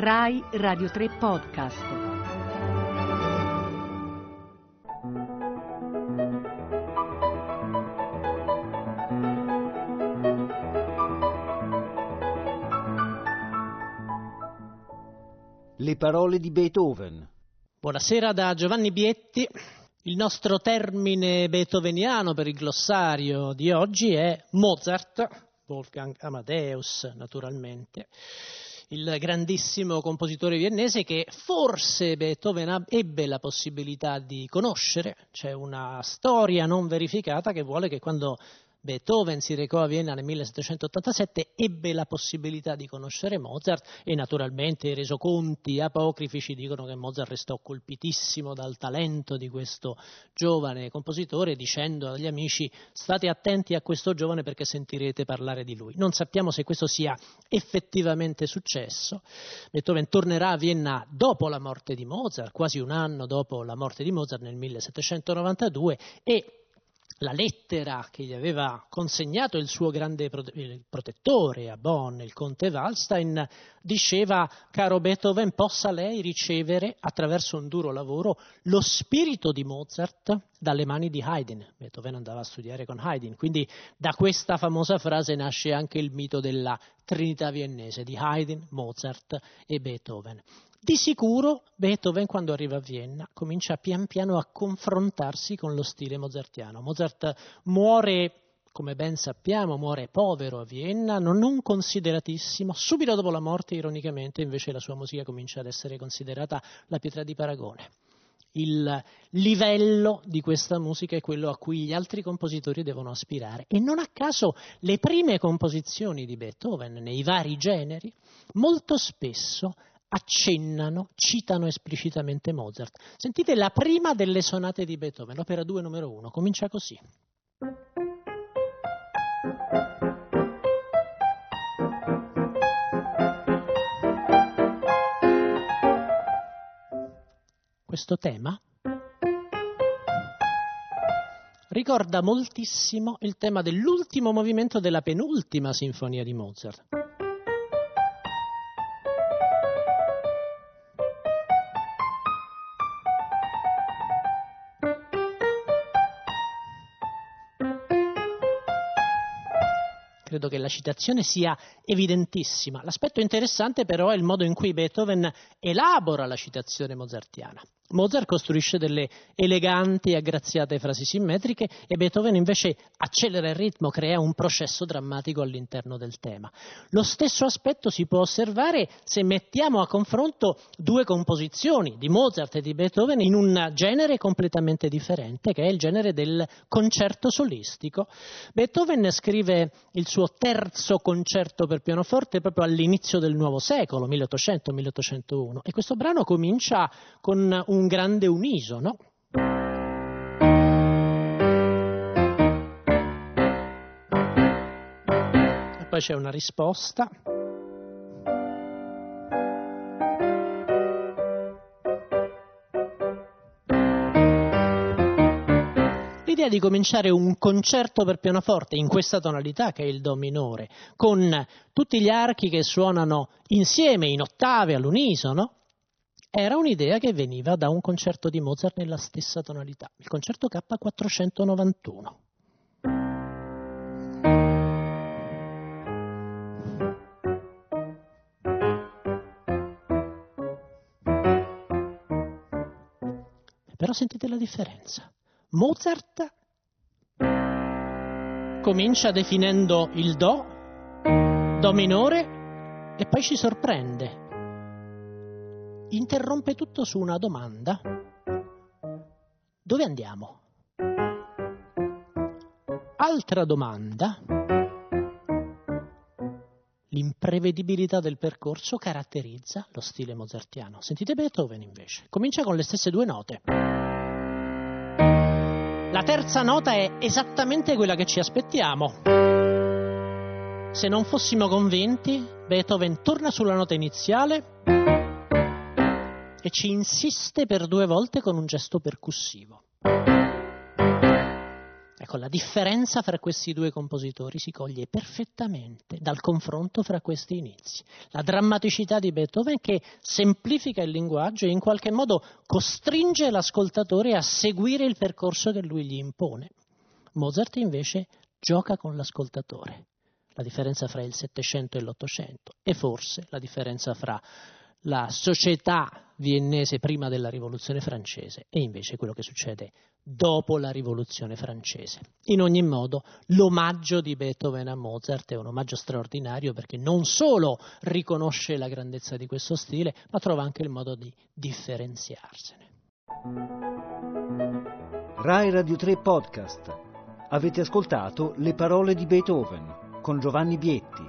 Rai Radio 3 Podcast. Le parole di Beethoven. Buonasera da Giovanni Bietti. Il nostro termine beethoveniano per il glossario di oggi è Mozart, Wolfgang Amadeus naturalmente, il grandissimo compositore viennese che forse Beethoven ebbe la possibilità di conoscere. C'è una storia non verificata che vuole che quando Beethoven si recò a Vienna nel 1787, ebbe la possibilità di conoscere Mozart e naturalmente i resoconti apocrifi ci dicono che Mozart restò colpitissimo dal talento di questo giovane compositore dicendo agli amici state attenti a questo giovane perché sentirete parlare di lui. Non sappiamo se questo sia effettivamente successo. Beethoven tornerà a Vienna dopo la morte di Mozart, quasi un anno dopo la morte di Mozart nel 1792 e la lettera che gli aveva consegnato il suo grande protettore a Bonn, il conte Wallstein, diceva, caro Beethoven, possa lei ricevere attraverso un duro lavoro lo spirito di Mozart dalle mani di Haydn. Beethoven andava a studiare con Haydn, quindi da questa famosa frase nasce anche il mito della Trinità viennese di Haydn, Mozart e Beethoven. Di sicuro Beethoven quando arriva a Vienna comincia pian piano a confrontarsi con lo stile mozartiano. Mozart muore, come ben sappiamo, muore povero a Vienna, non consideratissimo. Subito dopo la morte, ironicamente, invece la sua musica comincia ad essere considerata la pietra di paragone. Il livello di questa musica è quello a cui gli altri compositori devono aspirare e non a caso le prime composizioni di Beethoven nei vari generi molto spesso accennano, citano esplicitamente Mozart. Sentite la prima delle sonate di Beethoven, l'opera 2 numero 1, comincia così. Questo tema ricorda moltissimo il tema dell'ultimo movimento della penultima sinfonia di Mozart. Credo che la citazione sia evidentissima. L'aspetto interessante però è il modo in cui Beethoven elabora la citazione mozartiana. Mozart costruisce delle eleganti e aggraziate frasi simmetriche e Beethoven invece accelera il ritmo, crea un processo drammatico all'interno del tema. Lo stesso aspetto si può osservare se mettiamo a confronto due composizioni di Mozart e di Beethoven in un genere completamente differente, che è il genere del concerto solistico. Beethoven scrive il suo terzo concerto per pianoforte proprio all'inizio del nuovo secolo, 1800-1801, e questo brano comincia con un grande unisono. E poi c'è una risposta. L'idea di cominciare un concerto per pianoforte in questa tonalità, che è il Do minore, con tutti gli archi che suonano insieme in ottave all'unisono, era un'idea che veniva da un concerto di Mozart nella stessa tonalità, il concerto K491. Però sentite la differenza. Mozart comincia definendo il Do, Do minore, e poi ci sorprende interrompe tutto su una domanda. Dove andiamo? Altra domanda. L'imprevedibilità del percorso caratterizza lo stile mozartiano. Sentite Beethoven invece. Comincia con le stesse due note. La terza nota è esattamente quella che ci aspettiamo. Se non fossimo convinti, Beethoven torna sulla nota iniziale e ci insiste per due volte con un gesto percussivo. Ecco, la differenza fra questi due compositori si coglie perfettamente dal confronto fra questi inizi. La drammaticità di Beethoven che semplifica il linguaggio e in qualche modo costringe l'ascoltatore a seguire il percorso che lui gli impone. Mozart invece gioca con l'ascoltatore. La differenza fra il Settecento e l'Ottocento e forse la differenza fra la società viennese prima della rivoluzione francese e invece quello che succede dopo la rivoluzione francese. In ogni modo, l'omaggio di Beethoven a Mozart è un omaggio straordinario perché non solo riconosce la grandezza di questo stile, ma trova anche il modo di differenziarsene. Rai Radio 3 Podcast. Avete ascoltato Le parole di Beethoven con Giovanni Bietti.